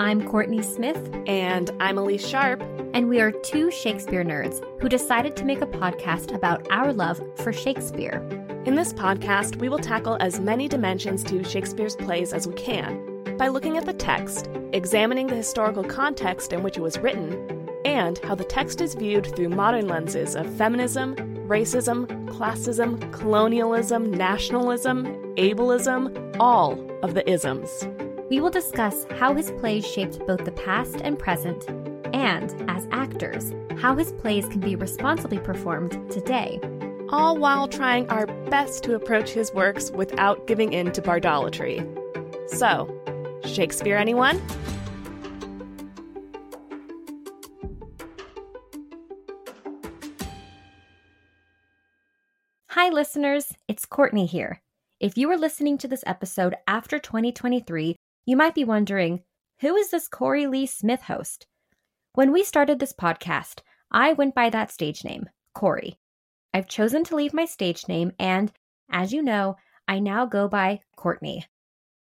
I'm Courtney Smith. And I'm Elise Sharp. And we are two Shakespeare nerds who decided to make a podcast about our love for Shakespeare. In this podcast, we will tackle as many dimensions to Shakespeare's plays as we can by looking at the text, examining the historical context in which it was written, and how the text is viewed through modern lenses of feminism, racism, classism, colonialism, nationalism, ableism, all of the isms. We will discuss how his plays shaped both the past and present, and, as actors, how his plays can be responsibly performed today. All while trying our best to approach his works without giving in to bardolatry. So, Shakespeare, anyone? Hi, listeners. It's Courtney here. If you are listening to this episode after 2023, you might be wondering who is this Corey Lee Smith host? When we started this podcast, I went by that stage name, Corey. I've chosen to leave my stage name, and as you know, I now go by Courtney.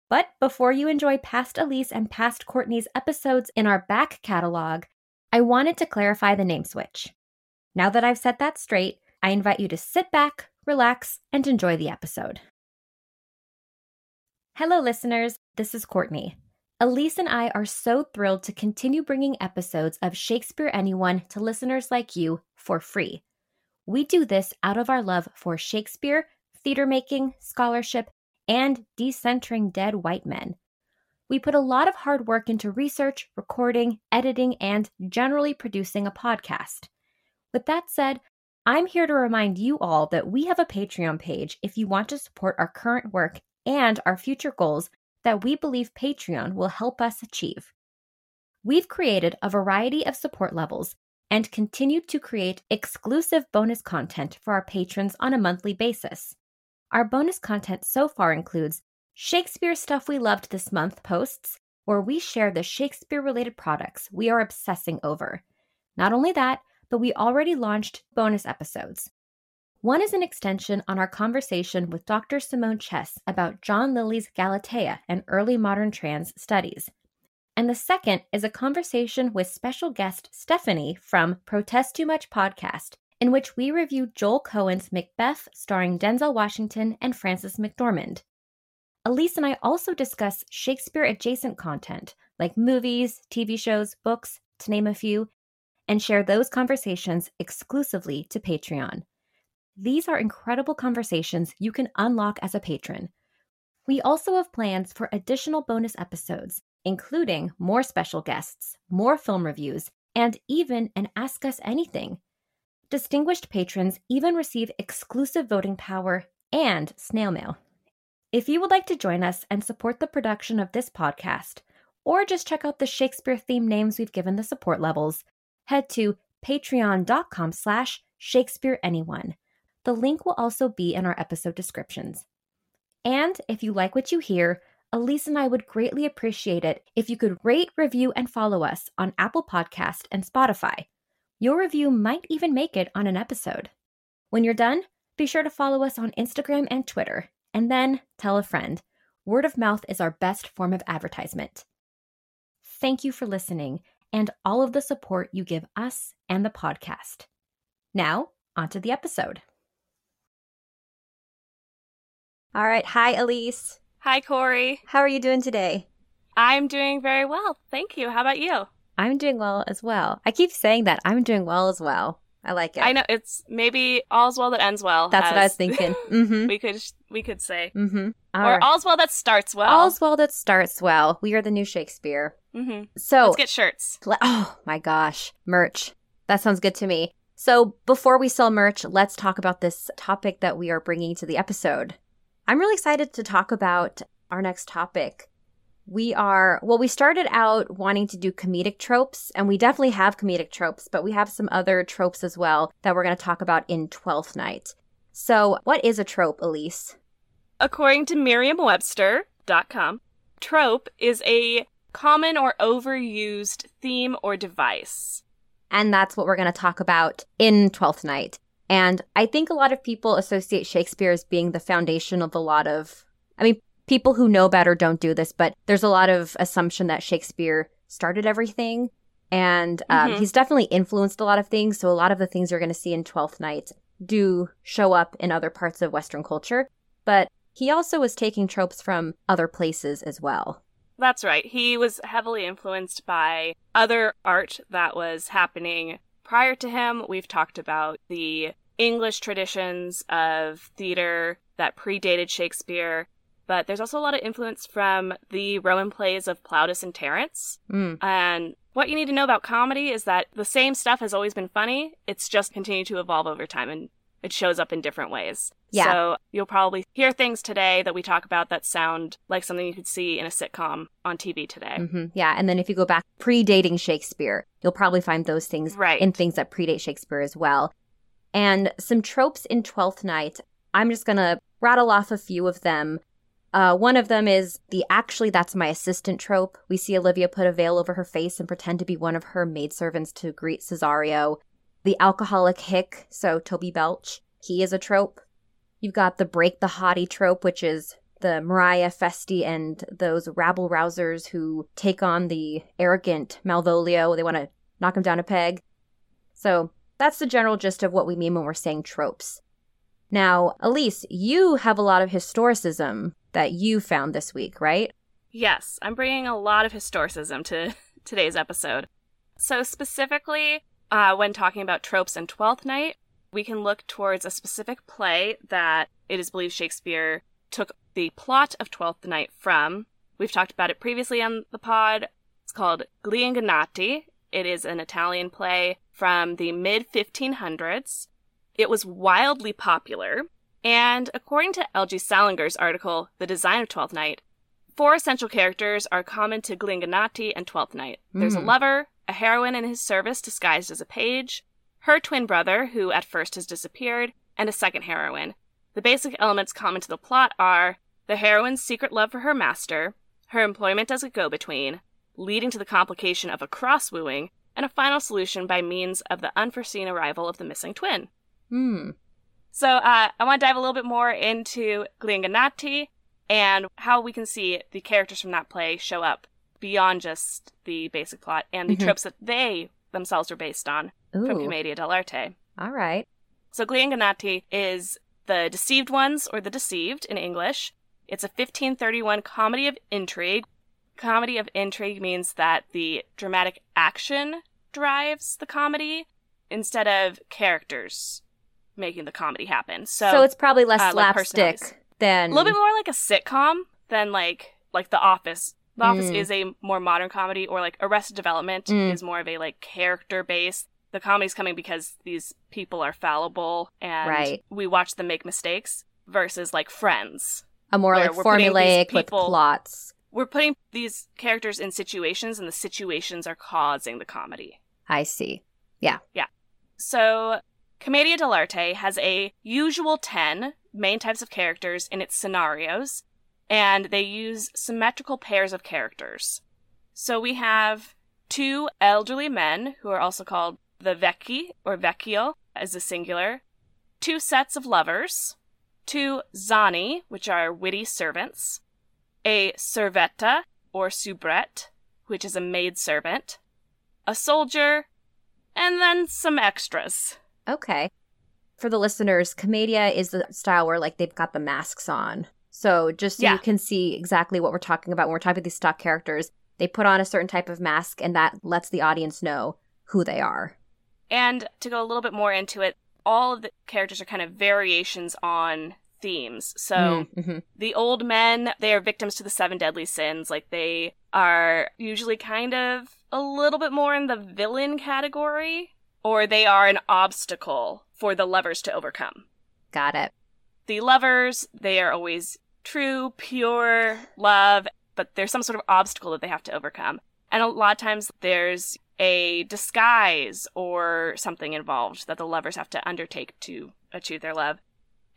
But before you enjoy past Elise and past Courtney's episodes in our back catalog, I wanted to clarify the name switch. Now that I've set that straight, I invite you to sit back, relax, and enjoy the episode. Hello, listeners. This is Courtney. Elise and I are so thrilled to continue bringing episodes of Shakespeare Anyone to listeners like you for free. We do this out of our love for Shakespeare, theater making, scholarship, and decentering dead white men. We put a lot of hard work into research, recording, editing, and generally producing a podcast. With that said, I'm here to remind you all that we have a Patreon page if you want to support our current work and our future goals that we believe Patreon will help us achieve. We've created a variety of support levels and continue to create exclusive bonus content for our patrons on a monthly basis. Our bonus content so far includes Shakespeare Stuff We Loved This Month posts, where we share the Shakespeare related products we are obsessing over. Not only that, but we already launched bonus episodes. One is an extension on our conversation with Dr. Simone Chess about John Lyly's Galatea and early modern trans studies. And the second is a conversation with special guest Stephanie from Protest Too Much podcast, in which we review Joel Coen's Macbeth starring Denzel Washington and Frances McDormand. Elise and I also discuss Shakespeare adjacent content like movies, TV shows, books, to name a few, and share those conversations exclusively to Patreon. These are incredible conversations you can unlock as a patron. We also have plans for additional bonus episodes, including more special guests, more film reviews, and even an Ask Us Anything. Distinguished patrons even receive exclusive voting power and snail mail. If you would like to join us and support the production of this podcast, or just check out the Shakespeare themed names we've given the support levels, head to patreon.com slash shakespeareanyone. The link will also be in our episode descriptions. And if you like what you hear, Elise and I would greatly appreciate it if you could rate, review, and follow us on Apple Podcast and Spotify. Your review might even make it on an episode. When you're done, be sure to follow us on Instagram and Twitter, and then tell a friend. Word of mouth is our best form of advertisement. Thank you for listening, and all of the support you give us and the podcast. Now, onto the episode. All right. Hi, Elise. Hi, Corey. How are you doing today? I'm doing very well. Thank you. How about you? I'm doing well as well. I keep saying that. I'm doing well as well. I like it. I know it's maybe all's well that ends well. That's what I was thinking. Mm-hmm. we could we could say, mm-hmm. or right. all's well that starts well. All's well that starts well. We are the new Shakespeare. Mm-hmm. So let's get shirts. Oh my gosh, merch. That sounds good to me. So before we sell merch, let's talk about this topic that we are bringing to the episode. I'm really excited to talk about our next topic. We are, well, we started out wanting to do comedic tropes, and we definitely have comedic tropes, but we have some other tropes as well that we're going to talk about in Twelfth Night. So, what is a trope, Elise? According to Merriam-Webster.com, trope is a common or overused theme or device. And that's what we're going to talk about in Twelfth Night. And I think a lot of people associate Shakespeare as being the foundation of a lot of, I mean, people who know better don't do this, but there's a lot of assumption that Shakespeare started everything. And um, Mhm. he's definitely influenced a lot of things. So a lot of the things you're going to see in Twelfth Night do show up in other parts of Western culture. But he also was taking tropes from other places as well. That's right. He was heavily influenced by other art that was happening prior to him. We've talked about the English traditions of theater that predated Shakespeare, but there's also a lot of influence from the Roman plays of Plautus and Terence. Mm. And what you need to know about comedy is that the same stuff has always been funny. It's just continued to evolve over time and it shows up in different ways. Yeah. So you'll probably hear things today that we talk about that sound like something you could see in a sitcom on TV today. hmm Yeah. And then if you go back predating Shakespeare, you'll probably find those things Right. in things that predate Shakespeare as well. And some tropes in Twelfth Night. I'm just going to rattle off a few of them. Uh, one of them is the actually that's my assistant trope. We see Olivia put a veil over her face and pretend to be one of her maidservants to greet Cesario. The alcoholic hick, so Toby Belch, he is a trope. You've got the break the haughty trope, which is the Maria Feste and those rabble rousers who take on the arrogant Malvolio. They want to knock him down a peg. So that's the general gist of what we mean when we're saying tropes. Now, Elise, you have a lot of historicism that you found this week, right? Yes, I'm bringing a lot of historicism to today's episode. So, specifically, uh, when talking about tropes in Twelfth Night, we can look towards a specific play that it is believed Shakespeare took the plot of Twelfth Night from. We've talked about it previously on the pod. It's called Gli Ingannati. It is an Italian play from the mid 1500s. It was wildly popular, and according to L.G. Salingar's article, The Design of Twelfth Night, Four essential characters are common to Gli Ingannati and Twelfth Night. There's a Mm. lover, a heroine in his service disguised as a page, her twin brother, who at first has disappeared, and a second heroine. The basic elements common to the plot are the heroine's secret love for her master, her employment as a go between, leading to the complication of a cross wooing, and a final solution by means of the unforeseen arrival of the missing twin. Hmm. So uh, I want to dive a little bit more into Gli Ingannati and how we can see the characters from that play show up beyond just the basic plot and the Mhm. tropes that they themselves are based on from Commedia dell'arte. All right. So Gli Ingannati is the deceived ones or the deceived in English. It's a 1531 comedy of intrigue. Comedy of intrigue means that the dramatic action drives the comedy instead of characters making the comedy happen. So, So, it's probably less uh, slapstick personalities. than a little bit more like a sitcom than like like The Office. The Office Mm. is a more modern comedy, or like Arrested Development Mm. is more of a like character based. The comedy's coming because these people are fallible and Right. we watch them make mistakes. Versus like Friends, a more like we're putting these formulaic with plots. We're putting these characters in situations, and the situations are causing the comedy. I see. Yeah. Yeah. So, Commedia dell'arte has a usual 10 main types of characters in its scenarios, and they use symmetrical pairs of characters. So, we have two elderly men, who are also called the vecchi, or vecchio as a singular, two sets of lovers, two zani, which are witty servants, a servetta, or soubrette, which is a maid servant, a soldier, and then some extras. Okay. For the listeners, commedia is the style where like they've got the masks on. So just so Yeah. you can see exactly what we're talking about when we're talking about these stock characters, they put on a certain type of mask and that lets the audience know who they are. And to go a little bit more into it, all of the characters are kind of variations on themes. So Mm-hmm. the old men, they are victims to the seven deadly sins. Like they are usually kind of a little bit more in the villain category, or they are an obstacle for the lovers to overcome. Got it. the lovers, they are always true, pure love, but there's some sort of obstacle that they have to overcome. And a lot of times there's a disguise or something involved that the lovers have to undertake to achieve their love.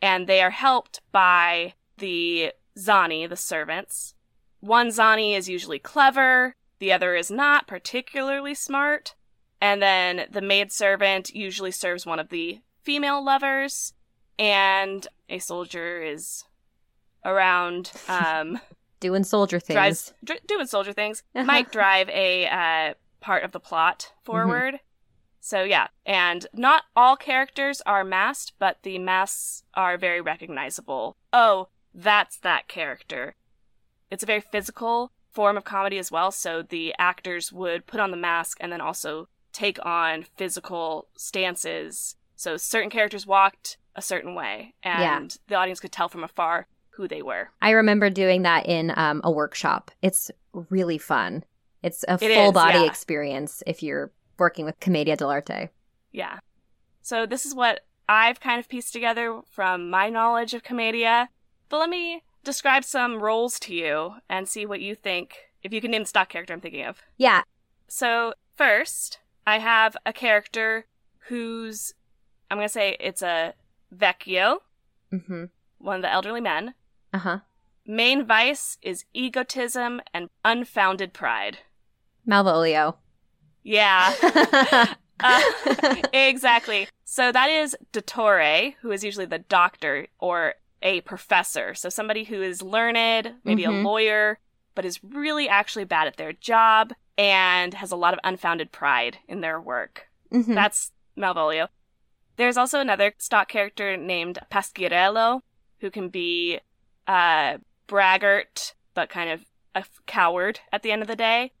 And they are helped by the Zani, the servants. One Zani is usually clever, the other is not particularly smart. And then the maidservant usually serves one of the female lovers and a soldier is around um doing soldier things. drives dr- doing soldier things Uh-huh. might drive a uh, part of the plot forward. So yeah, and not all characters are masked, but the masks are very recognizable. Oh, that's that character. It's a very physical form of comedy as well, so the actors would put on the mask and then also take on physical stances. So certain characters walked a certain way, and the audience could tell from afar who they were. I remember doing that in um, a workshop. It's really fun. It's a It full is, body yeah. experience if you're working with Commedia dell'arte. Yeah. So this is what I've kind of pieced together from my knowledge of Commedia. But let me describe some roles to you and see what you think, if you can name the stock character I'm thinking of. Yeah. So, first, I have a character who's, I'm going to say it's a vecchio, Mm-hmm. one of the elderly men. Uh huh. Main vice is egotism and unfounded pride. Malvolio. Yeah. Uh, exactly. So that is dottore, who is usually the doctor or a professor. So somebody who is learned, maybe Mhm. a lawyer, but is really actually bad at their job and has a lot of unfounded pride in their work. Mhm. That's Malvolio. There's also another stock character named Pasquariello, who can be a braggart, but kind of a coward at the end of the day.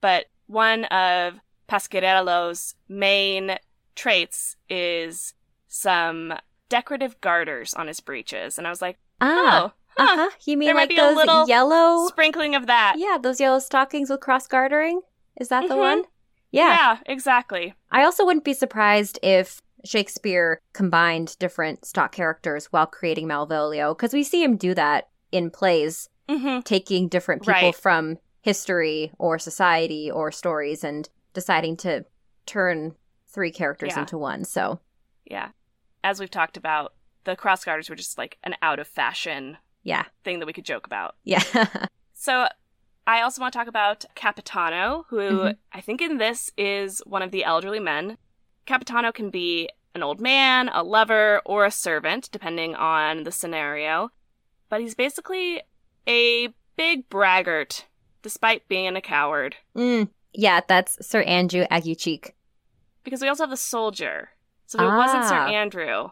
But one of Pasquariello's main traits is some decorative garters on his breeches. And I was like, ah. oh, huh, Uh huh. You mean There like those little yellow? sprinkling of that. Yeah, those yellow stockings with cross gartering. Is that the Mhm. one? Yeah. yeah, exactly. I also wouldn't be surprised if Shakespeare combined different stock characters while creating Malvolio, because we see him do that in plays, hmm taking different people Right. from history or society or stories and deciding to turn three characters Yeah. into one. So, Yeah. As we've talked about, the cross garters were just like an out of fashion yeah. thing that we could joke about. Yeah. So I also want to talk about Capitano, who Mhm. I think in this is one of the elderly men. Capitano can be an old man, a lover, or a servant, depending on the scenario. But he's basically a big braggart, despite being a coward. mm. Yeah, that's Sir Andrew Aguecheek. Because we also have the soldier. So if it wasn't Sir Ah. Andrew,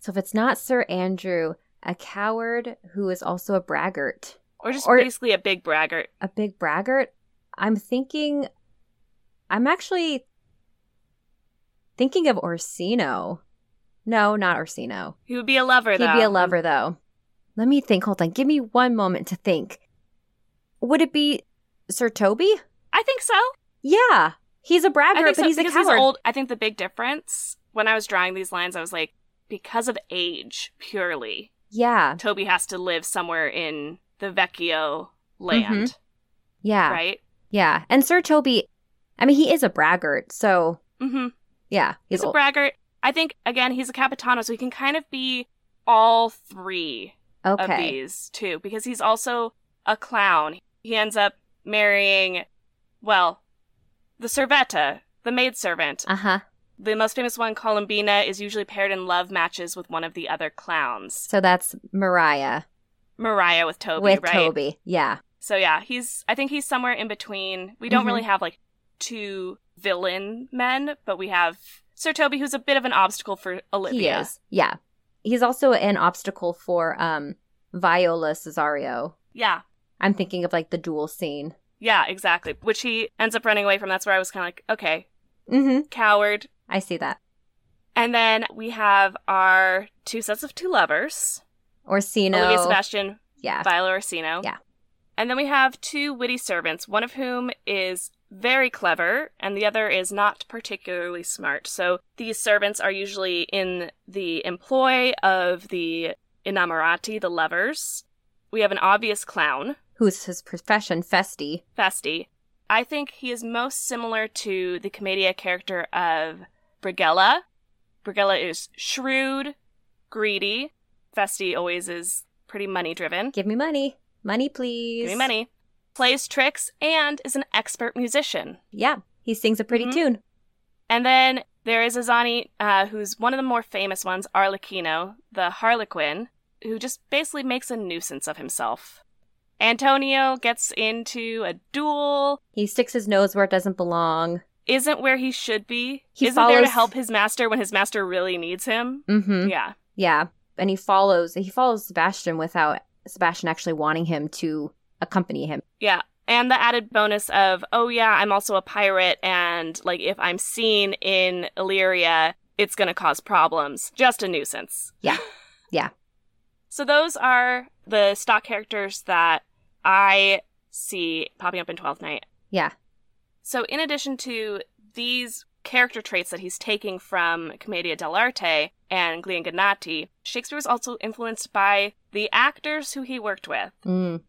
So if it's not Sir Andrew, a coward who is also a braggart, or just Or- basically a big braggart. a big braggart, I'm thinking, I'm actually thinking of Orsino. No, not Orsino. He would be a lover, He'd though. be a lover, though. Let me think. Hold on. Give me one moment to think. Would it be Sir Toby? I think so. Yeah. He's a braggart, think but he's a coward. old. I think the big difference when I was drawing these lines, I was like, because of age purely, Yeah. Toby has to live somewhere in the Vecchio land, Yeah. right? Yeah. And Sir Toby, I mean, he is a braggart. So, Mm-hmm. yeah. He's a old. braggart. I think again, he's a Capitano, so he can kind of be all three of these too, because he's also a clown. He ends up marrying, well, the servetta, the maidservant. Uh huh. The most famous one, Colombina, is usually paired in love matches with one of the other clowns. So that's Maria Maria with Toby, with right? Toby. Yeah. So yeah, he's I think he's somewhere in between. We don't Mhm. really have like two villain men, but we have Sir Toby who's a bit of an obstacle for Olivia. He is. Yeah. He's also an obstacle for um Viola Cesario. Yeah. I'm thinking of like the duel scene. Yeah, exactly. Which he ends up running away from. That's where I was kind of like, okay, Mm-hmm. coward. I see that. And then we have our two sets of two lovers, Orsino. Olivia Sebastian, Yeah. Viola Orsino. Yeah. And then we have two witty servants, one of whom is very clever and the other is not particularly smart. So these servants are usually in the employ of the innamorati, the lovers. We have an obvious clown, Who's his profession, Feste. Feste. I think he is most similar to the Commedia character of Brigella. Brigella is shrewd, greedy. Feste always is pretty money driven. Give me money. Money, please. Give me money. Plays tricks and is an expert musician. Yeah. He sings a pretty Mhm. tune. And then there is Azani, uh, who's one of the more famous ones, Arlecchino, the Harlequin, who just basically makes a nuisance of himself. Antonio gets into a duel, He sticks his nose where it doesn't belong. isn't where he should be, He isn't there to help his master when his master really needs him. Mm-hmm. Yeah. Yeah. And he follows he follows Sebastian without Sebastian actually wanting him to accompany him. Yeah. And the added bonus of, oh yeah, I'm also a pirate, and like if I'm seen in Illyria, it's gonna cause problems. Just a nuisance. Yeah. Yeah. So those are the stock characters that I see popping up in Twelfth Night. Yeah. So in addition to these character traits that he's taking from Commedia dell'arte and Gli Ingannati, Shakespeare was also influenced by the actors who he worked with. Mm.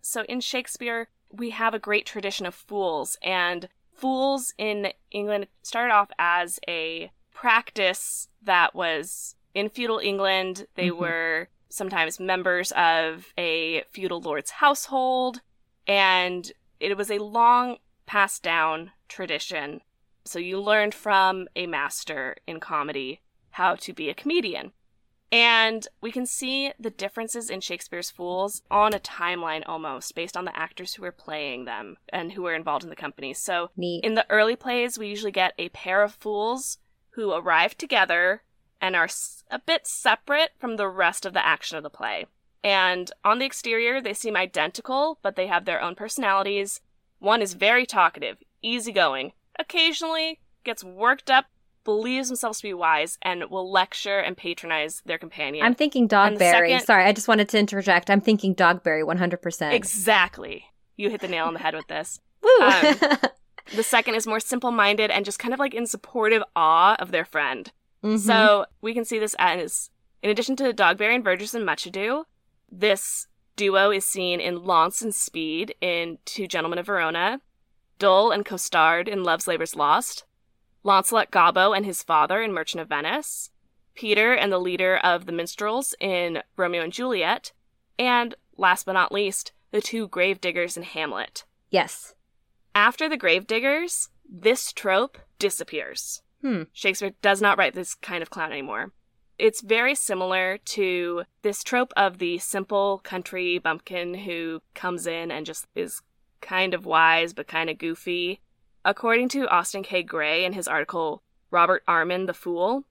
So in Shakespeare, we have a great tradition of fools, and fools in England started off as a practice that was in feudal England. They Mhm. were sometimes members of a feudal lord's household, and it was a long passed down tradition. So you learned from a master in comedy how to be a comedian. And we can see the differences in Shakespeare's Fools on a timeline almost, based on the actors who were playing them and who were involved in the company. So Neat. in the early plays, we usually get a pair of fools who arrive together and are s- a bit separate from the rest of the action of the play. And on the exterior, they seem identical, but they have their own personalities. One is very talkative, easygoing, occasionally gets worked up, believes themselves to be wise, and will lecture and patronize their companion. I'm thinking Dogberry. second- Sorry, I just wanted to interject. I'm thinking Dogberry 100%. exactly. You hit the nail on the head with this. Woo! Um, The second is more simple minded and just kind of like in supportive awe of their friend. Mhm. So we can see this as, in addition to Dogberry and Verges and Much Ado, this duo is seen in Launce and Speed in Two Gentlemen of Verona, Dull and Costard in Love's Labour's Lost, Launcelot Gobbo and his father in Merchant of Venice, Peter and the leader of the minstrels in Romeo and Juliet, and last but not least, the two gravediggers in Hamlet. yes. After the gravediggers, this trope disappears. Hmm. Shakespeare does not write this kind of clown anymore. It's very similar to this trope of the simple country bumpkin who comes in and just is kind of wise but kind of goofy. According to Austin K. Gray in his article, Robert Armin the Fool,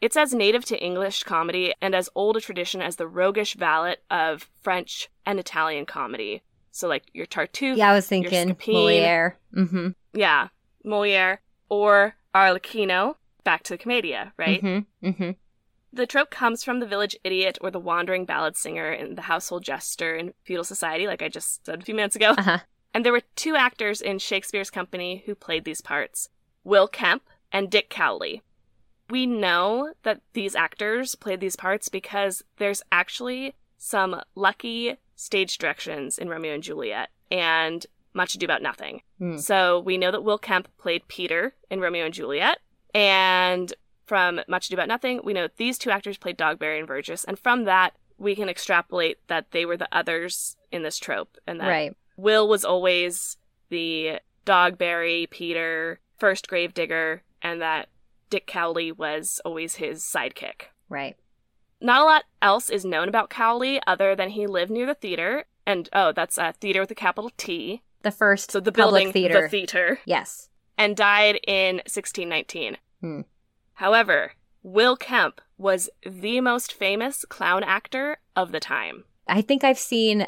it's as native to English comedy and as old a tradition as the roguish valet of French and Italian comedy. So, like your Tartuffe, Yeah, I was thinking Moliere. Mm-hmm. yeah, Moliere, or Arlecchino, back to the Commedia, right? Mm-hmm. Mm-hmm. The trope comes from the village idiot or the wandering ballad singer and the household jester in feudal society, like I just said a few minutes ago. Uh-huh. And there were two actors in Shakespeare's company who played these parts Will Kemp and Dick Cowley. We know that these actors played these parts because there's actually some lucky stage directions in Romeo and Juliet and Much Ado About Nothing. Hmm. So we know that Will Kemp played Peter in Romeo and Juliet. And from Much Ado About Nothing, we know that these two actors played Dogberry and Verges. And from that, we can extrapolate that they were the others in this trope and that Right. Will was always the Dogberry, Peter, first gravedigger, and that Dick Cowley was always his sidekick. Right. Not a lot else is known about Cowley other than he lived near the theater, and oh, that's a theater with a capital T. The first So the public building, theater. the theater, yes. and died in 1619. Hmm. However, Will Kemp was the most famous clown actor of the time. I think I've seen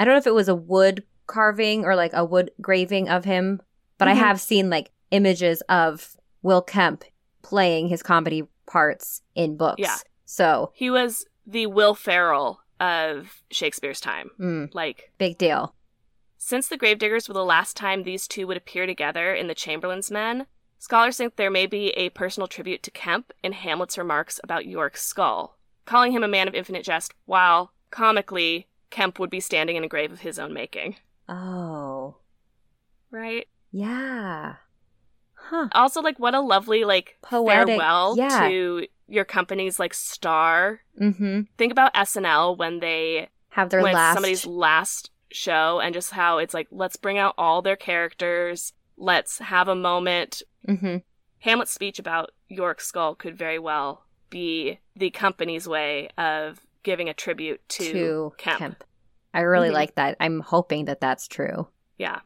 I don't know if it was a wood carving or like a wood graving of him, but Mhm. I have seen like images of Will Kemp playing his comedy parts in books. Yeah. So, He was the Will Ferrell of Shakespeare's time. mm, Like, big deal. Since the Gravediggers were the last time these two would appear together in The Chamberlain's Men, scholars think there may be a personal tribute to Kemp in Hamlet's remarks about Yorick's skull, calling him a man of infinite jest, while, comically, Kemp would be standing in a grave of his own making. Oh. Right? Yeah. Huh. Also, like, what a lovely, like, Poetic. farewell yeah. to your company's, like, star. Mm-hmm. Think about SNL when they Have their when last somebody's last show and just how it's like let's bring out all their characters let's have a moment Mhm. hamlet's speech about yorick's skull could very well be the company's way of giving a tribute to, to kemp. Kemp. I really Mhm. like that. I'm hoping that that's true. Yeah.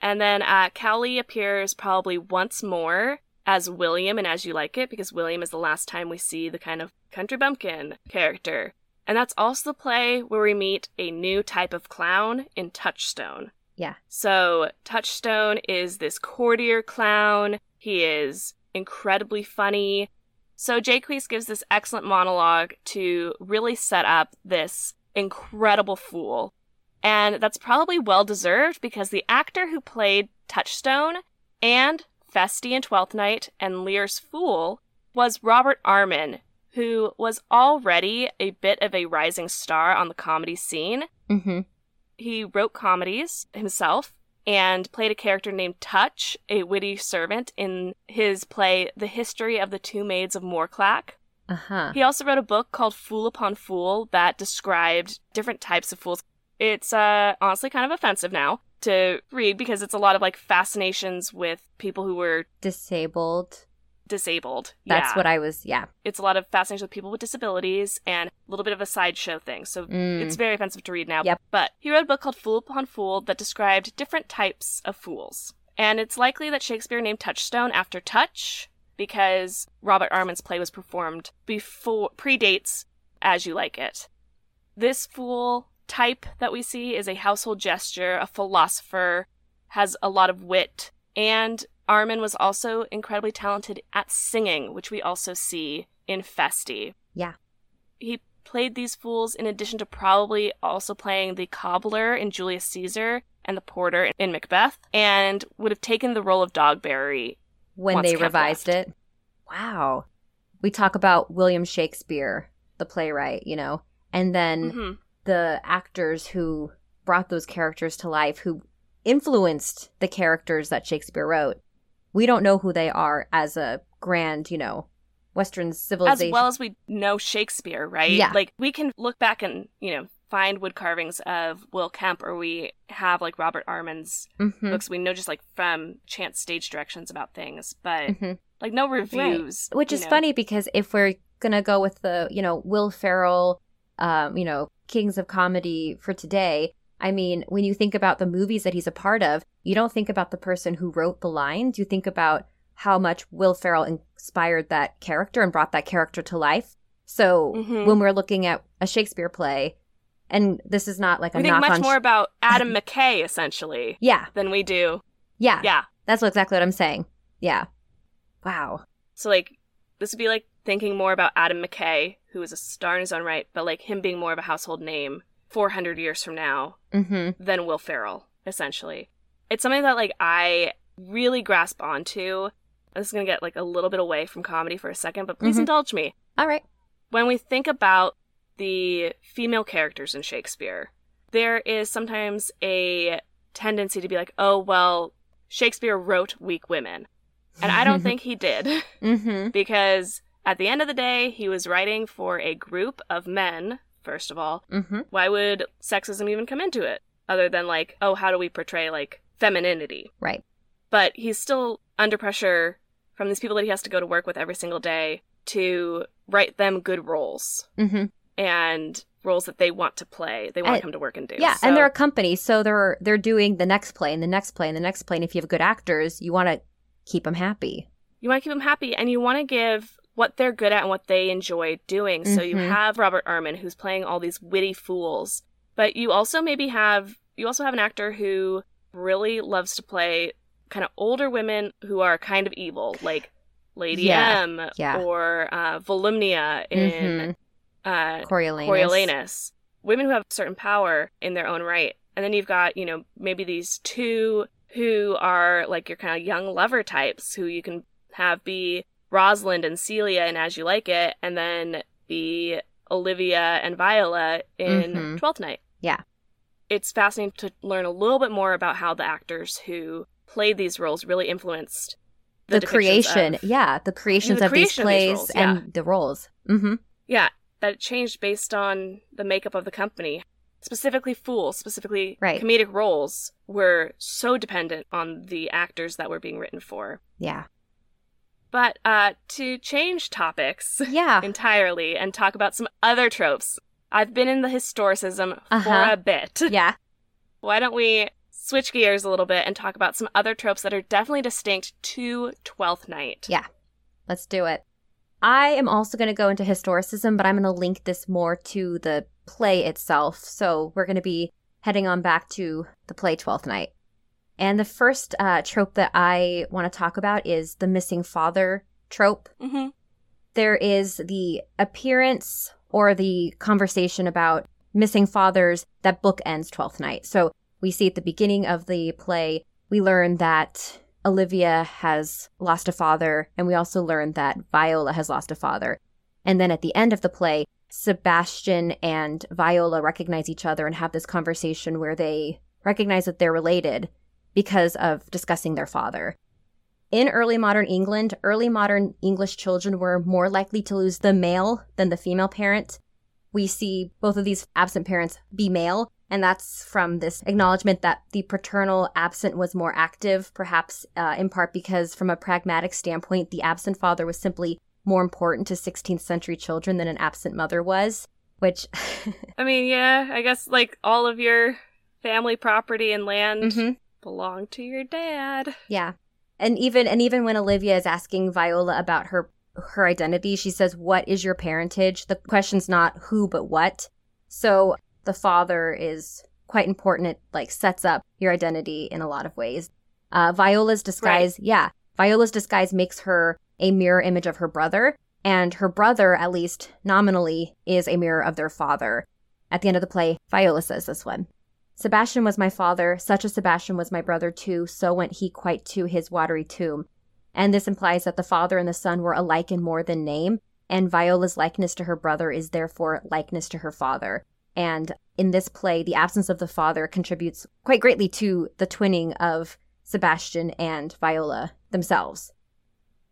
And then uh, Cowley appears probably once more as William and As You Like It, because William is the last time we see the kind of country bumpkin character. And that's also the play where we meet a new type of clown in Touchstone. Yeah. So, Touchstone is this courtier clown. He is incredibly funny. So, Jaques gives this excellent monologue to really set up this incredible fool. And that's probably well deserved because the actor who played Touchstone and Feste in Twelfth Night and Lear's Fool was Robert Armin, who was already a bit of a rising star on the comedy scene. Mm-hmm. He wrote comedies himself and played a character named Touch, a witty servant, in his play The History of the Two Maids of Morclack. Uh-huh. He also wrote a book called Fool Upon Fool that described different types of fools. It's uh, honestly kind of offensive now to read because it's a lot of like fascinations with people who were Disabled. Disabled. That's Yeah. what I was, yeah. It's a lot of fascination with people with disabilities and a little bit of a sideshow thing. So Mm. it's very offensive to read now. Yep. But he wrote a book called Fool Upon Fool that described different types of fools. And it's likely that Shakespeare named Touchstone after Touch because Robert Armin's play was performed before predates As You Like It. This fool type that we see is a household gesture, a philosopher, has a lot of wit, and Armin was also incredibly talented at singing, which we also see in Feste. Yeah. He played these fools in addition to probably also playing the cobbler in Julius Caesar and the porter in Macbeth, and would have taken the role of Dogberry. When they revised left. it. Wow. We talk about William Shakespeare, the playwright, you know, and then hmm the actors who brought those characters to life, who influenced the characters that Shakespeare wrote. We don't know who they are as a grand, you know, Western civilization. As well as we know Shakespeare, right? Yeah. Like we can look back and, you know, find wood carvings of Will Kemp or we have like Robert Armin's Mhm. books we know just like from chance stage directions about things, but Mhm. like no reviews. Which is know. funny because if we're gonna go with the, you know, Will Ferrell, um, you know, Kings of Comedy for today, I mean, when you think about the movies that he's a part of, you don't think about the person who wrote the lines. You think about how much Will Ferrell inspired that character and brought that character to life. So Mhm. when we're looking at a Shakespeare play, and this is not like a We think much more about Adam McKay essentially yeah, than we do. yeah, Yeah. that's exactly what I'm saying. Yeah, wow, So like this would be like thinking more about Adam McKay, who is a star in his own right, but like him being more of a household name 400 years from now mm-hmm. than Will Ferrell, essentially. It's something that like I really grasp onto. This is gonna get like a little bit away from comedy for a second, but please Mhm. indulge me. all right, When we think about the female characters in Shakespeare, there is sometimes a tendency to be like, oh well, Shakespeare wrote weak women. And I don't think he did. mm-hmm. because at the end of the day, he was writing for a group of men, first of all. Mm-hmm. Why would sexism even come into it? Other than, like, oh, how do we portray, like, femininity? Right. But he's still under pressure from these people that he has to go to work with every single day to write them good roles Mm-hmm. and roles that they want to play, they want And- to come to work and do. Yeah, So- and they're a company, so they're they're doing the next play and the next play and the next play. And if you have good actors, you want to keep them happy. you want to keep them happy and you want to give what they're good at and what they enjoy doing. So you Mhm. have Robert Armin who's playing all these witty fools, but you also maybe have you also have an actor who really loves to play kind of older women who are kind of evil, like Lady Yeah, M yeah. or uh, Volumnia in uh, Mm-hmm. Coriolanus. Coriolanus. Women who have a certain power in their own right. And then you've got, you know, maybe these two who are like your kind of young lover types who you can have be Rosalind and Celia and As You Like It, and then the Olivia and Viola in Mhm. Twelfth Night. Yeah. It's fascinating to learn a little bit more about how the actors who played these roles really influenced The, depictions creation, of- yeah, the creations the of these creation of these plays roles, and the roles. Mm-hmm. Yeah, that it changed based on the makeup of the company. Specifically, fools, specifically Right. comedic roles, were so dependent on the actors that were being written for. Yeah, But uh, to change topics yeah. entirely and talk about some other tropes, I've been in the historicism Uh-huh. for a bit. Yeah. Why don't we switch gears a little bit and talk about some other tropes that are definitely distinct to Twelfth Night? Yeah. Let's do it. I am also going to go into historicism, but I'm going to link this more to the play itself. So we're going to be heading on back to the play Twelfth Night. And the first uh, trope that I want to talk about is the missing father trope. Mm-hmm. There is the appearance or the conversation about missing fathers that bookends Twelfth Night. So we see at the beginning of the play, we learn that Olivia has lost a father, and we also learn that Viola has lost a father. And then at the end of the play, Sebastian and Viola recognize each other and have this conversation where they recognize that they're related because of discussing their father. In early modern England, early modern English children were more likely to lose the male than the female parent. We see both of these absent parents be male, and that's from this acknowledgement that the paternal absent was more active, perhaps uh, in part because, from a pragmatic standpoint, the absent father was simply more important to 16th century children than an absent mother was, which. I mean, yeah, I guess like all of your family property and land Mhm. Belong to your dad. Yeah. And even and even when Olivia is asking Viola about her her identity, she says, "What is your parentage?" The question's not who but what. So the father is quite important. It like sets up your identity in a lot of ways. Uh, Viola's disguise, yeah, Viola's disguise makes her a mirror image of her brother, and her brother, at least nominally, is a mirror of their father. At the end of the play, Viola says this one. Sebastian was my father, such a Sebastian was my brother too, so went he quite to his watery tomb. And this implies that the father and the son were alike in more than name, and Viola's likeness to her brother is therefore likeness to her father. And in this play, the absence of the father contributes quite greatly to the twinning of Sebastian and Viola themselves.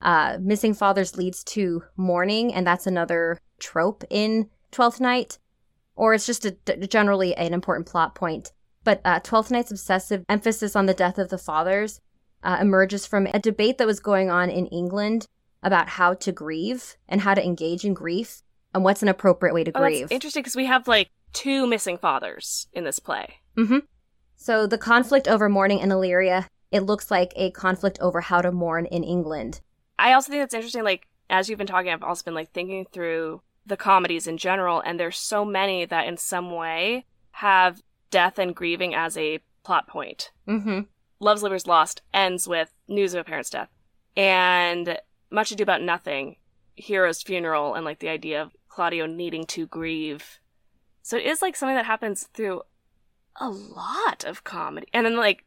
Uh, missing fathers leads to mourning, and that's another trope in Twelfth Night, or it's just a, generally an important plot point. But uh, Twelfth Night's obsessive emphasis on the death of the fathers uh, emerges from a debate that was going on in England about how to grieve and how to engage in grief and what's an appropriate way to Oh, grieve. that's interesting because we have like two missing fathers in this play. Mm-hmm. So the conflict over mourning in Illyria, it looks like a conflict over how to mourn in England. I also think that's interesting. Like as you've been talking, I've also been like thinking through the comedies in general, and there's so many that in some way have death and grieving as a plot point. Mm-hmm. Love's Labour's Lost ends with news of a parent's death, and Much Ado About Nothing, hero's funeral, and like the idea of Claudio needing to grieve. So it is like something that happens through a lot of comedy, and then like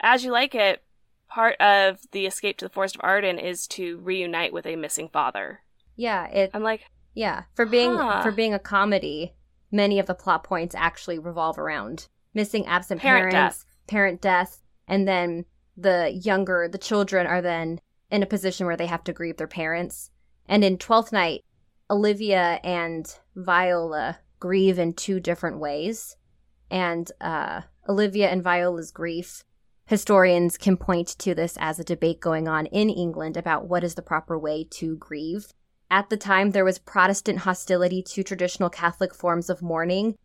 as you like it, part of the escape to the Forest of Arden is to reunite with a missing father. Yeah, it I'm like, yeah, for being Huh. for being a comedy, many of the plot points actually revolve around missing absent Parent parents, parent death, and then the younger the children are then in a position where they have to grieve their parents. And in Twelfth Night, Olivia and Viola grieve in two different ways. And uh, Olivia and Viola's grief, historians can point to this as a debate going on in England about what is the proper way to grieve. At the time, there was Protestant hostility to traditional Catholic forms of mourning.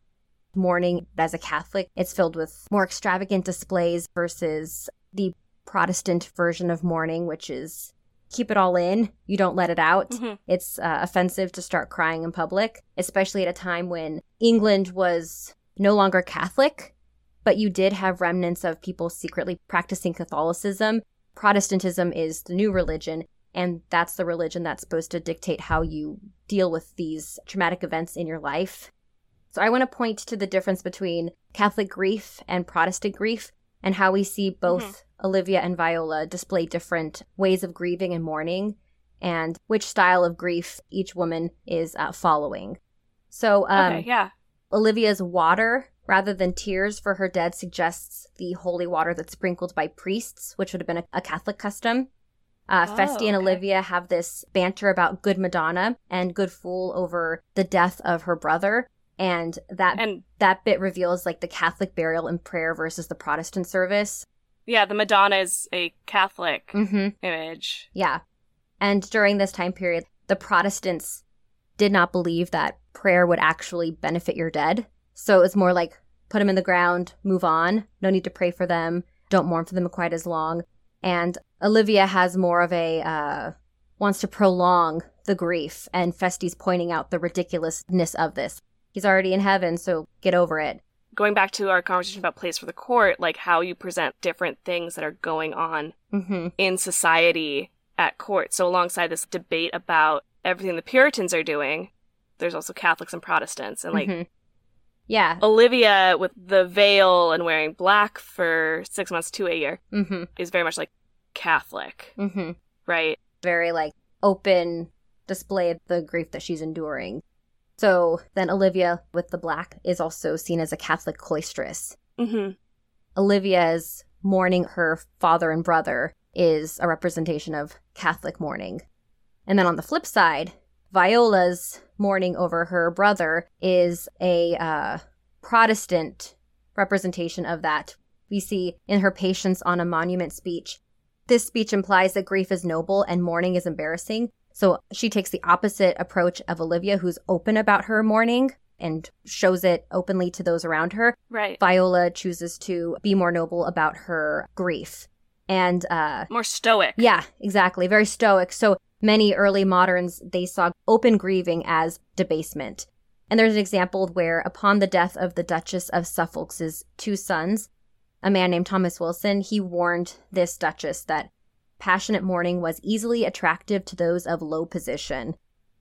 Mourning as a Catholic, it's filled with more extravagant displays versus the Protestant version of mourning, which is keep it all in, you don't let it out. Mhm. It's uh, offensive to start crying in public, especially at a time when England was no longer Catholic, but you did have remnants of people secretly practicing Catholicism. Protestantism is the new religion, and that's the religion that's supposed to dictate how you deal with these traumatic events in your life. So I want to point to the difference between Catholic grief and Protestant grief and how we see both Olivia and Viola display different ways of grieving and mourning and which style of grief each woman is uh, following. So um, okay, yeah. Olivia's water rather than tears for her dead suggests the holy water that's sprinkled by priests, which would have been a, a Catholic custom. Uh, Oh, Feste and okay. Olivia have this banter about good Madonna and good fool over the death of her brother. And that And that bit reveals like the Catholic burial and prayer versus the Protestant service. yeah, the Madonna is a Catholic Mm-hmm. image. Yeah. And during this time period, the Protestants did not believe that prayer would actually benefit your dead. So it was more like put them in the ground, move on. No need to pray for them. Don't mourn for them quite as long. And Olivia has more of a uh, wants to prolong the grief, and Feste's pointing out the ridiculousness of this. He's already in heaven, so get over it. Going back to our conversation about place for the court, like how you present different things that are going on Mm-hmm. in society at court. So, alongside this debate about everything the Puritans are doing, there's also Catholics and Protestants. And like Mhm. Yeah. Olivia with the veil and wearing black for six months to a year Mm-hmm. is very much like Catholic, Mm-hmm. right? Very like open display of the grief that she's enduring. So then Olivia with the black is also seen as a Catholic cloistress. Mm-hmm. Olivia's mourning her father and brother is a representation of Catholic mourning. And then on the flip side, Viola's mourning over her brother is a uh, Protestant representation of that. We see in her Patience on a Monument speech. This speech implies that grief is noble and mourning is embarrassing. So she takes the opposite approach of Olivia, who's open about her mourning and shows it openly to those around her. Right. Viola chooses to be more noble about her grief. And uh More stoic. yeah, exactly, very stoic. So many early moderns they saw open grieving as debasement. And there's an example where upon the death of the Duchess of Suffolk's two sons, a man named Thomas Wilson, he warned this duchess that passionate mourning was easily attractive to those of low position,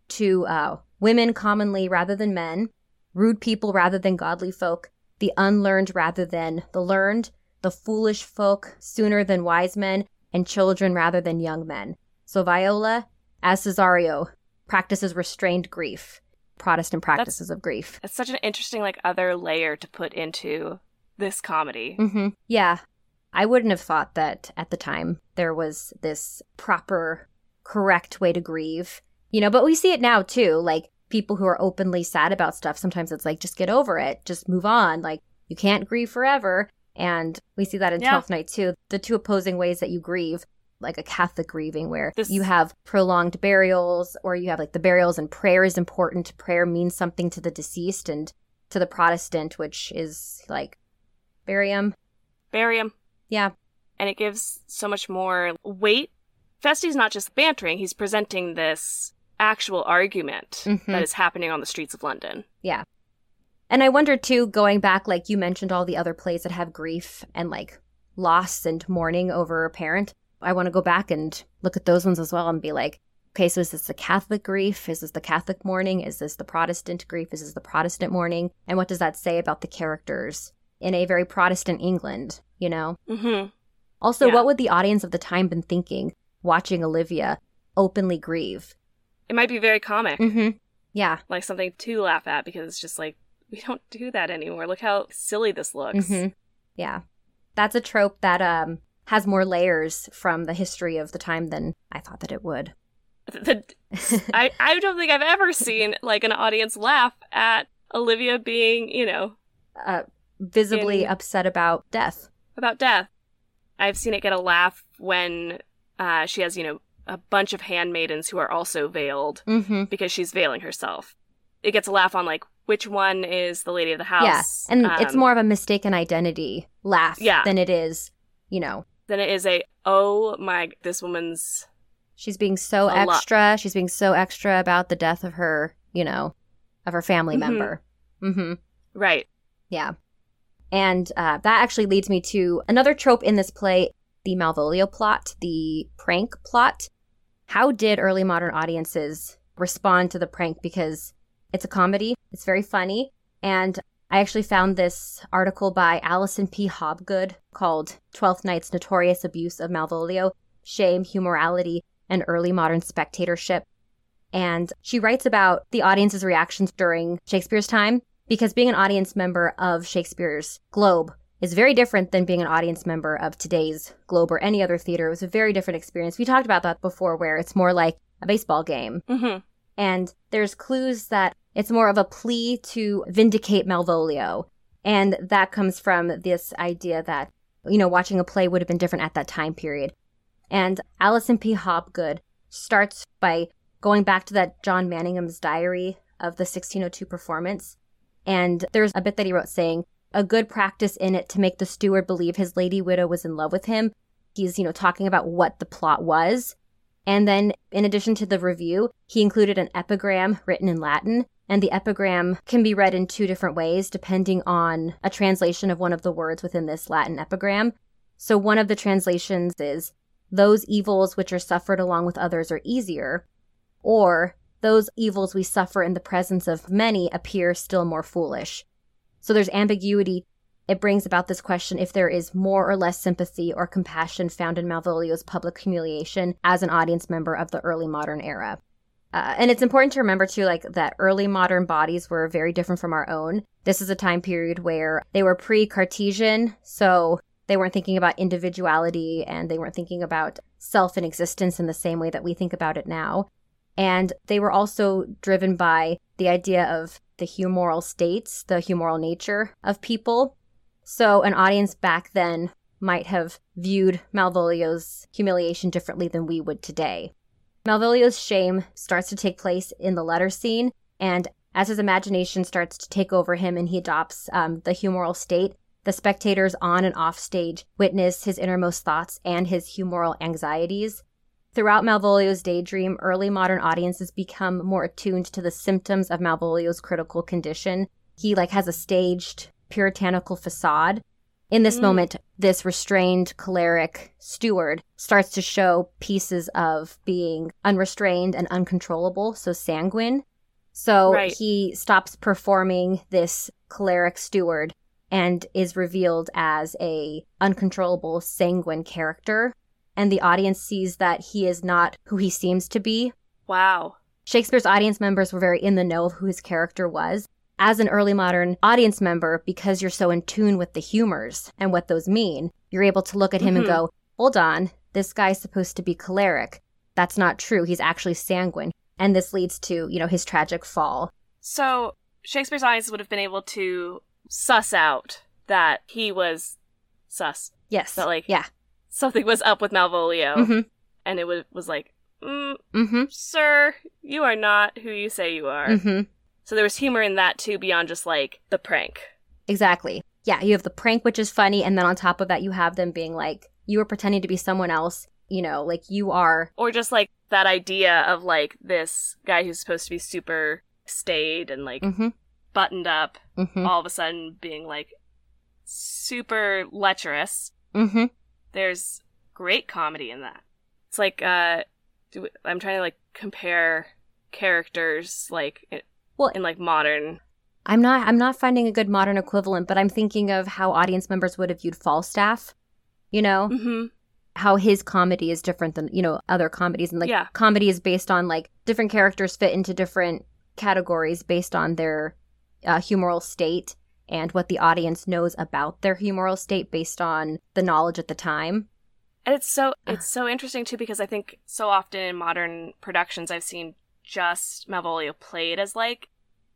to uh, women commonly rather than men, rude people rather than godly folk, the unlearned rather than the learned, the foolish folk sooner than wise men, and children rather than young men. So Viola, as Cesario, practices restrained grief, Protestant practices of grief. It's such an interesting, like, other layer to put into this comedy. hmm Yeah. I wouldn't have thought that at the time there was this proper, correct way to grieve. You know, but we see it now too. Like people who are openly sad about stuff, sometimes it's like, just get over it, just move on. Like you can't grieve forever. And we see that in Yeah. Twelfth Night too. The two opposing ways that you grieve, like a Catholic grieving, where This- you have prolonged burials, or you have like the burials and prayer is important. Prayer means something to the deceased, and to the Protestant, which is like bury 'em. Bury him. Yeah. And it gives so much more weight. Feste's not just bantering, he's presenting this actual argument Mhm. that is happening on the streets of London. Yeah. And I wonder too, going back, like you mentioned, all the other plays that have grief and like loss and mourning over a parent. I want to go back and look at those ones as well and be like, okay, so is this the Catholic grief? Is this the Catholic mourning? Is this the Protestant grief? Is this the Protestant mourning? And what does that say about the characters in a very Protestant England, you know? Mm-hmm. Also, Yeah. what would the audience of the time been thinking watching Olivia openly grieve? It might be very comic, Mm-hmm. Yeah. like something to laugh at because it's just like, we don't do that anymore. Look how silly this looks. hmm Yeah. That's a trope that um has more layers from the history of the time than I thought that it would. The, I, I don't think I've ever seen like an audience laugh at Olivia being, you know, uh, visibly In- upset about death. about death. I've seen it get a laugh when uh, she has, you know, a bunch of handmaidens who are also veiled Mm-hmm. because she's veiling herself. It gets a laugh on like which one is the lady of the house. Yeah. And it's um, more of a mistaken identity laugh Yeah. than it is, you know, than it is a oh my this woman's she's being so A lot. extra. She's being so extra about the death of her, you know, of her family Mhm. member. Mm-hmm. right. Yeah. And uh, that actually leads me to another trope in this play the Malvolio plot, the prank plot. How did early modern audiences respond to the prank? Because it's a comedy, it's very funny. And I actually found this article by Allison P. Hobgood called Twelfth Night's Notorious Abuse of Malvolio Shame, Humorality, and Early Modern Spectatorship. And she writes about the audience's reactions during Shakespeare's time because being an audience member of Shakespeare's Globe is very different than being an audience member of today's Globe or any other theater. It was a very different experience. We talked about that before, where it's more like a baseball game. Mm-hmm. And there's clues that it's more of a plea to vindicate Malvolio. And that comes from this idea that, you know, watching a play would have been different at that time period. And Allison P. Hobgood starts by going back to that John Manningham's diary of the 1602 performance. And there's a bit that he wrote saying, a good practice in it to make the steward believe his lady widow was in love with him. He's, you know, talking about what the plot was. And then, in addition to the review, he included an epigram written in Latin. And the epigram can be read in two different ways, depending on a translation of one of the words within this Latin epigram. So, one of the translations is, Those evils which are suffered along with others are easier, or those evils we suffer in the presence of many appear still more foolish. So there's ambiguity. It brings about this question if there is more or less sympathy or compassion found in Malvolio's public humiliation as an audience member of the early modern era. Uh, and it's important to remember too, like that early modern bodies were very different from our own. This is a time period where they were pre Cartesian, so they weren't thinking about individuality and they weren't thinking about self and existence in the same way that we think about it now. And they were also driven by the idea of the humoral states, the humoral nature of people. So an audience back then might have viewed Malvolio's humiliation differently than we would today. Malvolio's shame starts to take place in the letter scene, and as his imagination starts to take over him and he adopts um, the humoral state, the spectators on and off stage witness his innermost thoughts and his humoral anxieties. Throughout Malvolio's daydream, early modern audiences become more attuned to the symptoms of Malvolio's critical condition. He like has a staged puritanical facade. In this mm. moment, this restrained choleric steward starts to show pieces of being unrestrained and uncontrollable, so sanguine. So right. he stops performing this choleric steward and is revealed as a uncontrollable sanguine character and the audience sees that he is not who he seems to be. Wow. Shakespeare's audience members were very in the know of who his character was. As an early modern audience member, because you're so in tune with the humors and what those mean, you're able to look at him mm-hmm. and go, hold on, this guy's supposed to be choleric. That's not true. He's actually sanguine. And this leads to, you know, his tragic fall. So Shakespeare's audience would have been able to suss out that he was sus. Yes. That like yeah something was up with Malvolio, mm-hmm. and it was, was like, mm, mm-hmm. "Sir, you are not who you say you are." Mm-hmm. So there was humor in that too, beyond just like the prank. Exactly. Yeah, you have the prank, which is funny, and then on top of that, you have them being like, "You were pretending to be someone else." You know, like you are, or just like that idea of like this guy who's supposed to be super staid and like mm-hmm. buttoned up, mm-hmm. all of a sudden being like super lecherous. Mm-hmm. There's great comedy in that. It's like uh, do, I'm trying to like compare characters like well in like modern. I'm not I'm not finding a good modern equivalent, but I'm thinking of how audience members would have viewed Falstaff. You know. Mm-hmm how his comedy is different than you know other comedies and like yeah. comedy is based on like different characters fit into different categories based on their uh, humoral state and what the audience knows about their humoral state based on the knowledge at the time. And it's so it's so interesting too because I think so often in modern productions I've seen just Malvolio played as like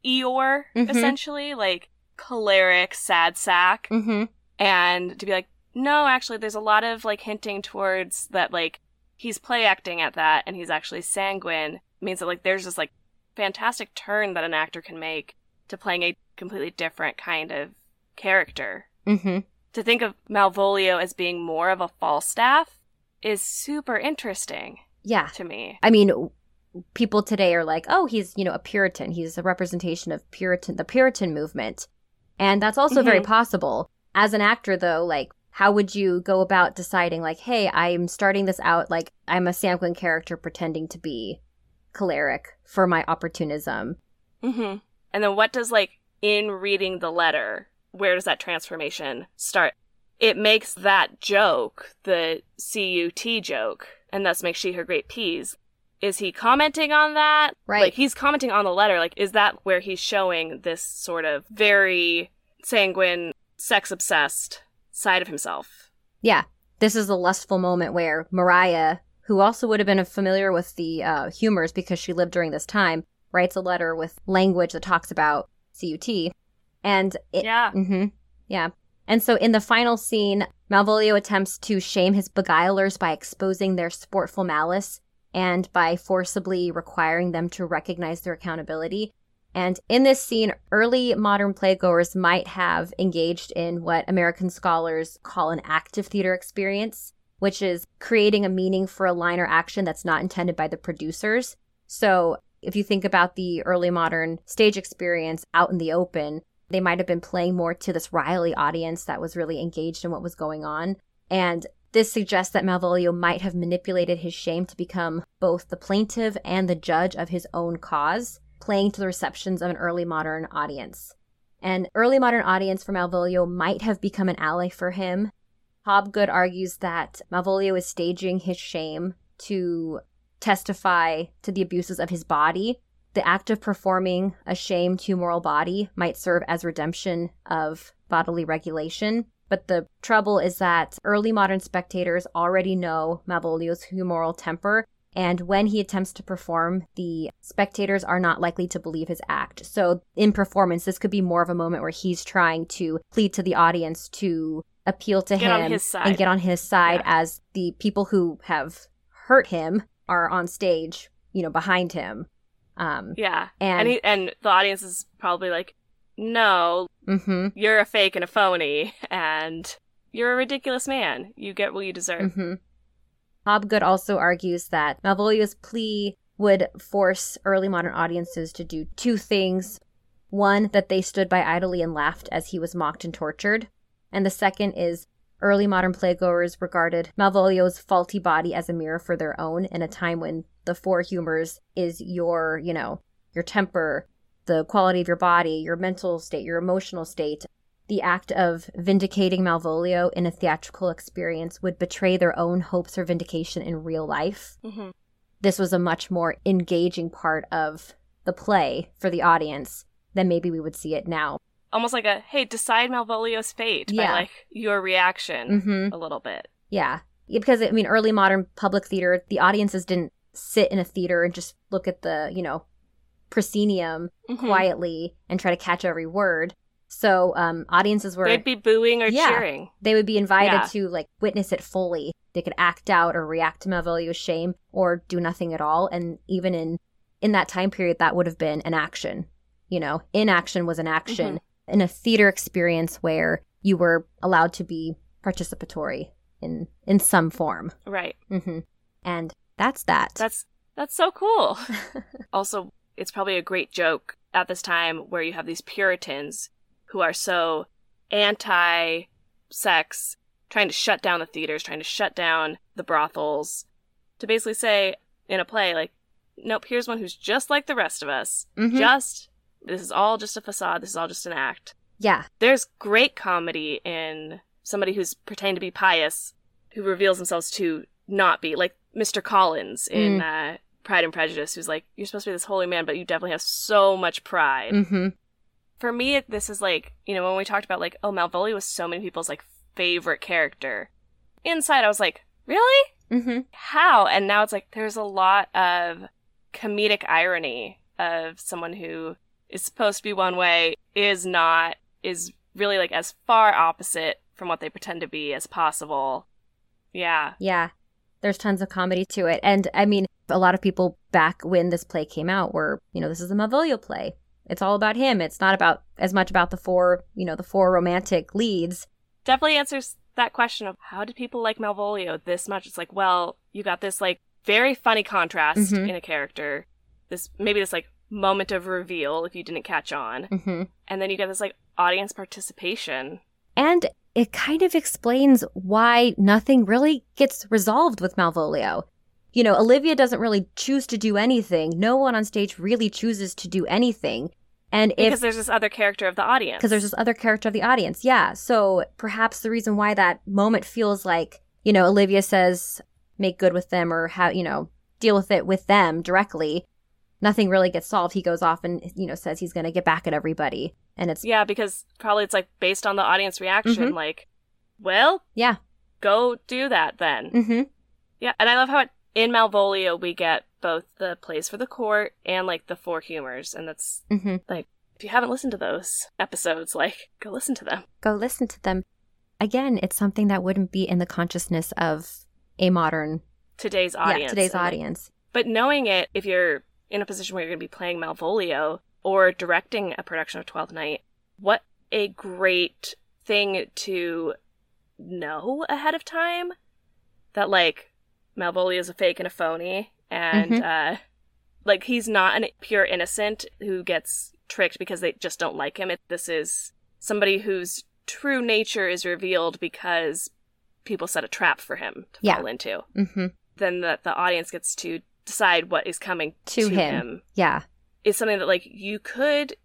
Eeyore mm-hmm. essentially, like choleric, sad sack, mm-hmm. and to be like, no, actually, there's a lot of like hinting towards that like he's play acting at that, and he's actually sanguine means that like there's this like fantastic turn that an actor can make to playing a completely different kind of character. Mm-hmm. To think of Malvolio as being more of a Falstaff is super interesting. Yeah. To me. I mean, people today are like, oh, he's, you know, a Puritan. He's a representation of Puritan, the Puritan movement. And that's also mm-hmm. very possible. As an actor, though, like, how would you go about deciding, like, hey, I'm starting this out, like, I'm a sanguine character pretending to be choleric for my opportunism? Mm-hmm. And then what does like in reading the letter, where does that transformation start? It makes that joke, the CUT joke, and thus makes she her great P's. Is he commenting on that? Right. Like he's commenting on the letter. Like, is that where he's showing this sort of very sanguine, sex obsessed side of himself? Yeah. This is a lustful moment where Maria, who also would have been familiar with the uh, humors because she lived during this time, writes a letter with language that talks about CUT. And it, yeah. Mm-hmm, yeah. And so in the final scene, Malvolio attempts to shame his beguilers by exposing their sportful malice. And by forcibly requiring them to recognize their accountability. And in this scene, early modern playgoers might have engaged in what American scholars call an active theater experience, which is creating a meaning for a line or action that's not intended by the producers. So if you think about the early modern stage experience out in the open, they might have been playing more to this Riley audience that was really engaged in what was going on. And this suggests that Malvolio might have manipulated his shame to become both the plaintiff and the judge of his own cause, playing to the receptions of an early modern audience. An early modern audience for Malvolio might have become an ally for him. Hobgood argues that Malvolio is staging his shame to testify to the abuses of his body. The act of performing a shamed humoral body might serve as redemption of bodily regulation. But the trouble is that early modern spectators already know Malvolio's humoral temper, and when he attempts to perform, the spectators are not likely to believe his act. So, in performance, this could be more of a moment where he's trying to plead to the audience to appeal to Get him and get on his side Yeah. as the people who have hurt him are on stage, you know, behind him. Um, Yeah. and, And he, and the audience is probably like, no, hmm you're a fake and a phony, and you're a ridiculous man. You get what you deserve. hmm Hobgood also argues that Malvolio's plea would force early modern audiences to do two things. One, that they stood by idly and laughed as he was mocked and tortured. And the second is early modern playgoers regarded Malvolio's faulty body as a mirror for their own in a time when the four humors is your, you know, your temper, the quality of your body, your mental state, your emotional state, the act of vindicating Malvolio in a theatrical experience would betray their own hopes for vindication in real life. hmm This was a much more engaging part of the play for the audience than maybe we would see it now. Almost like a, hey, decide Malvolio's fate Yeah. by like your reaction Mm-hmm. a little bit. Yeah. Yeah, Because, I mean, early modern public theater, the audiences didn't sit in a theater and just look at the, you know, proscenium Mhm. quietly and try to catch every word. So um, audiences were They'd be booing or Yeah. cheering. they would be invited Yeah. to like witness it fully. They could act out or react to Malvolio's shame or do nothing at all. And even in in that time period, that would have been an action. You know, inaction was an action in a theater experience where you were allowed to be participatory in in some form. Right. Mm-hmm. And that's that. That's that's so cool. also, it's probably a great joke at this time where you have these Puritans who are so anti sex, trying to shut down the theaters, trying to shut down the brothels, to basically say in a play, like, nope, here's one who's just like the rest of us. Mhm. Just, this is all just a facade, this is all just an act. yeah. There's great comedy in somebody who's pretending to be pious who reveals themselves to not be, like Mr. Collins in uh, Pride and Prejudice, who's like, you're supposed to be this holy man, but you definitely have so much pride. hmm For me, this is like, you know, when we talked about like, oh, Malvolio was so many people's like favorite character. Inside, I was like, really? hmm How? And now it's like, there's a lot of comedic irony of someone who is supposed to be one way, is not, is really like as far opposite from what they pretend to be as possible. Yeah. Yeah. There's tons of comedy to it. And I mean, a lot of people back when this play came out were, you know, this is a Malvolio play. It's all about him. It's not about as much about the four, you know, the four romantic leads. Definitely answers that question of how did people like Malvolio this much? It's like, well, you got this like very funny contrast Mhm. in a character. This maybe this like moment of reveal if you didn't catch on. hmm And then you get this like audience participation. And it kind of explains why nothing really gets resolved with Malvolio. You know, Olivia doesn't really choose to do anything. No one on stage really chooses to do anything. And if Because there's this other character of the audience. because there's this other character of the audience. Yeah. So perhaps the reason why that moment feels like, you know, Olivia says, make good with them or how, you know, deal with it with them directly. Nothing really gets solved. He goes off and, you know, says he's going to get back at everybody. And it's, Yeah, because probably it's like based on the audience reaction, Mhm. like, well, yeah. go do that then. Mm-hmm. Yeah, and I love how it, in Malvolio we get both the plays for the court and like the four humors, and that's Mm-hmm. if you haven't listened to those episodes, like go listen to them. Go listen to them. Again, it's something that wouldn't be in the consciousness of a modern, Today's audience, yeah, today's and, audience. But knowing it, if you're in a position where you're going to be playing Malvolio or directing a production of Twelfth Night, what a great thing to know ahead of time that like Malvolio is a fake and a phony, and Mhm. uh, like he's not a pure innocent who gets tricked because they just don't like him. It, this is somebody whose true nature is revealed because people set a trap for him to Yeah. fall into. Mm-hmm. Then the the audience gets to decide what is coming To to, him. him. Yeah. Is something that like you could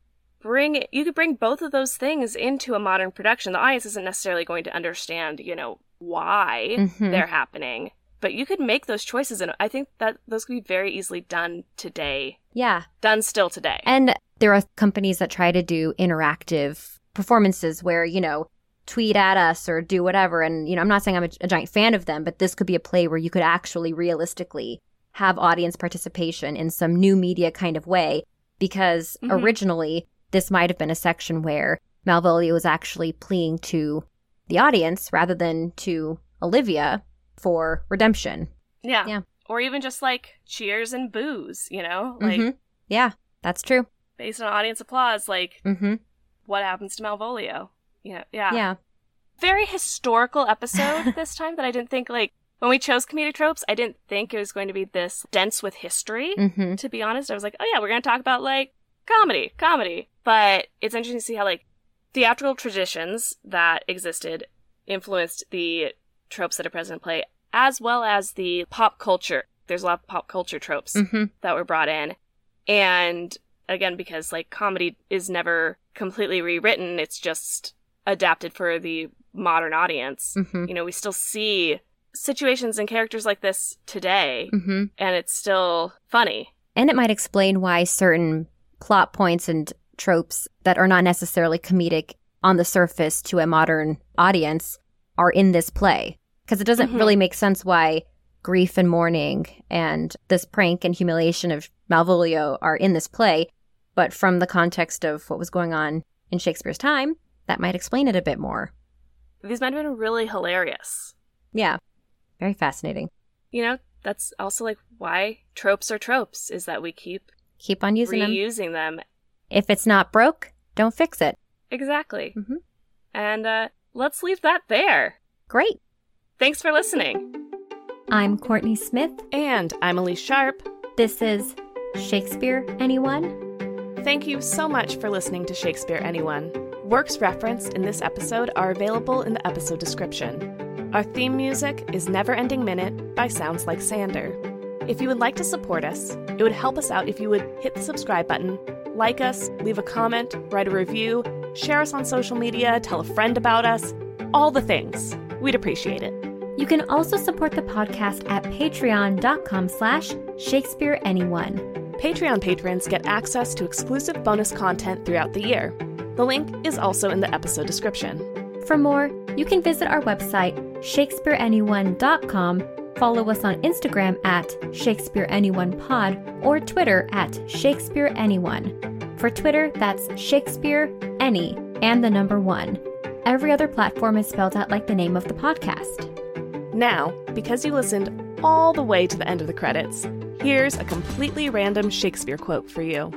bring you could bring both of those things into a modern production. The audience isn't necessarily going to understand, you know, why Mhm. they're happening. But you could make those choices and I think that those could be very easily done today. Yeah. Done still today. And there are companies that try to do interactive performances where, you know, tweet at us or do whatever. And, you know, I'm not saying I'm a, a giant fan of them, but this could be a play where you could actually realistically have audience participation in some new media kind of way. Because Mhm. originally, this might have been a section where Malvolio was actually pleading to the audience rather than to Olivia for redemption. yeah. yeah. Or even just like cheers and boos, you know? Like Mhm. Yeah, that's true. based on audience applause, like hmm what happens to Malvolio? Know, yeah. Yeah. very historical episode this time that I didn't think like when we chose comedic tropes, I didn't think it was going to be this dense with history. hmm To be honest, I was like, oh yeah, we're going to talk about like comedy, comedy. But it's interesting to see how like theatrical traditions that existed influenced the tropes that are present in play, as well as the pop culture. There's a lot of pop culture tropes hmm that were brought in. And again, because like comedy is never completely rewritten, it's just adapted for the modern audience. hmm You know, we still see situations and characters like this today, hmm and it's still funny. And it might explain why certain plot points and tropes that are not necessarily comedic on the surface to a modern audience are in this play. Because it doesn't Mhm. really make sense why grief and mourning and this prank and humiliation of Malvolio are in this play. But from the context of what was going on in Shakespeare's time, that might explain it a bit more. These might have been really hilarious. Yeah. Very fascinating. You know, that's also like why tropes are tropes, is that we keep Keep on using them. reusing them. If it's not broke, don't fix it. Exactly. Mhm. And uh, let's leave that there. Great. Thanks for listening. I'm Courtney Smith. And I'm Elise Sharp. This is Shakespeare, anyone? Thank you so much for listening to Shakespeare Anyone. Works referenced in this episode are available in the episode description. Our theme music is Never Ending Minute by Sounds Like Sander. If you would like to support us, it would help us out if you would hit the subscribe button, like us, leave a comment, write a review, share us on social media, tell a friend about us, all the things. We'd appreciate it. You can also support the podcast at patreon.com slash Shakespeare Anyone. Patreon patrons get access to exclusive bonus content throughout the year. The link is also in the episode description. For more, you can visit our website, shakespeareanyone.com, follow us on Instagram at ShakespeareAnyonePod, or Twitter at ShakespeareAnyone. For Twitter, that's Shakespeare Any and the number one. Every other platform is spelled out like the name of the podcast. Now, because you listened all the way to the end of the credits, here's a completely random Shakespeare quote for you.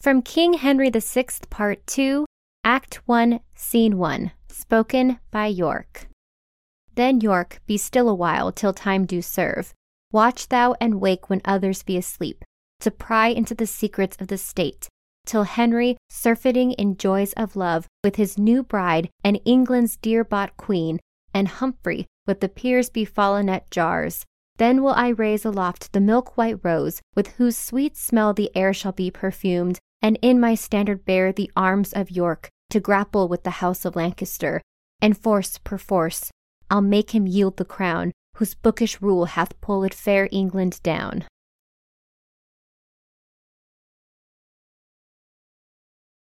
From King Henry VI, Part 2, Act 1, Scene 1, spoken by York. Then York, be still a while till time do serve. Watch thou and wake when others be asleep, to pry into the secrets of the state, till Henry, surfeiting in joys of love, with his new bride and England's dear bought queen, and Humphrey, with the peers befallen at jars, then will I raise aloft the milk white rose, with whose sweet smell the air shall be perfumed, and in my standard bear the arms of York, to grapple with the house of Lancaster, and force perforce I'll make him yield the crown, whose bookish rule hath pulled fair England down.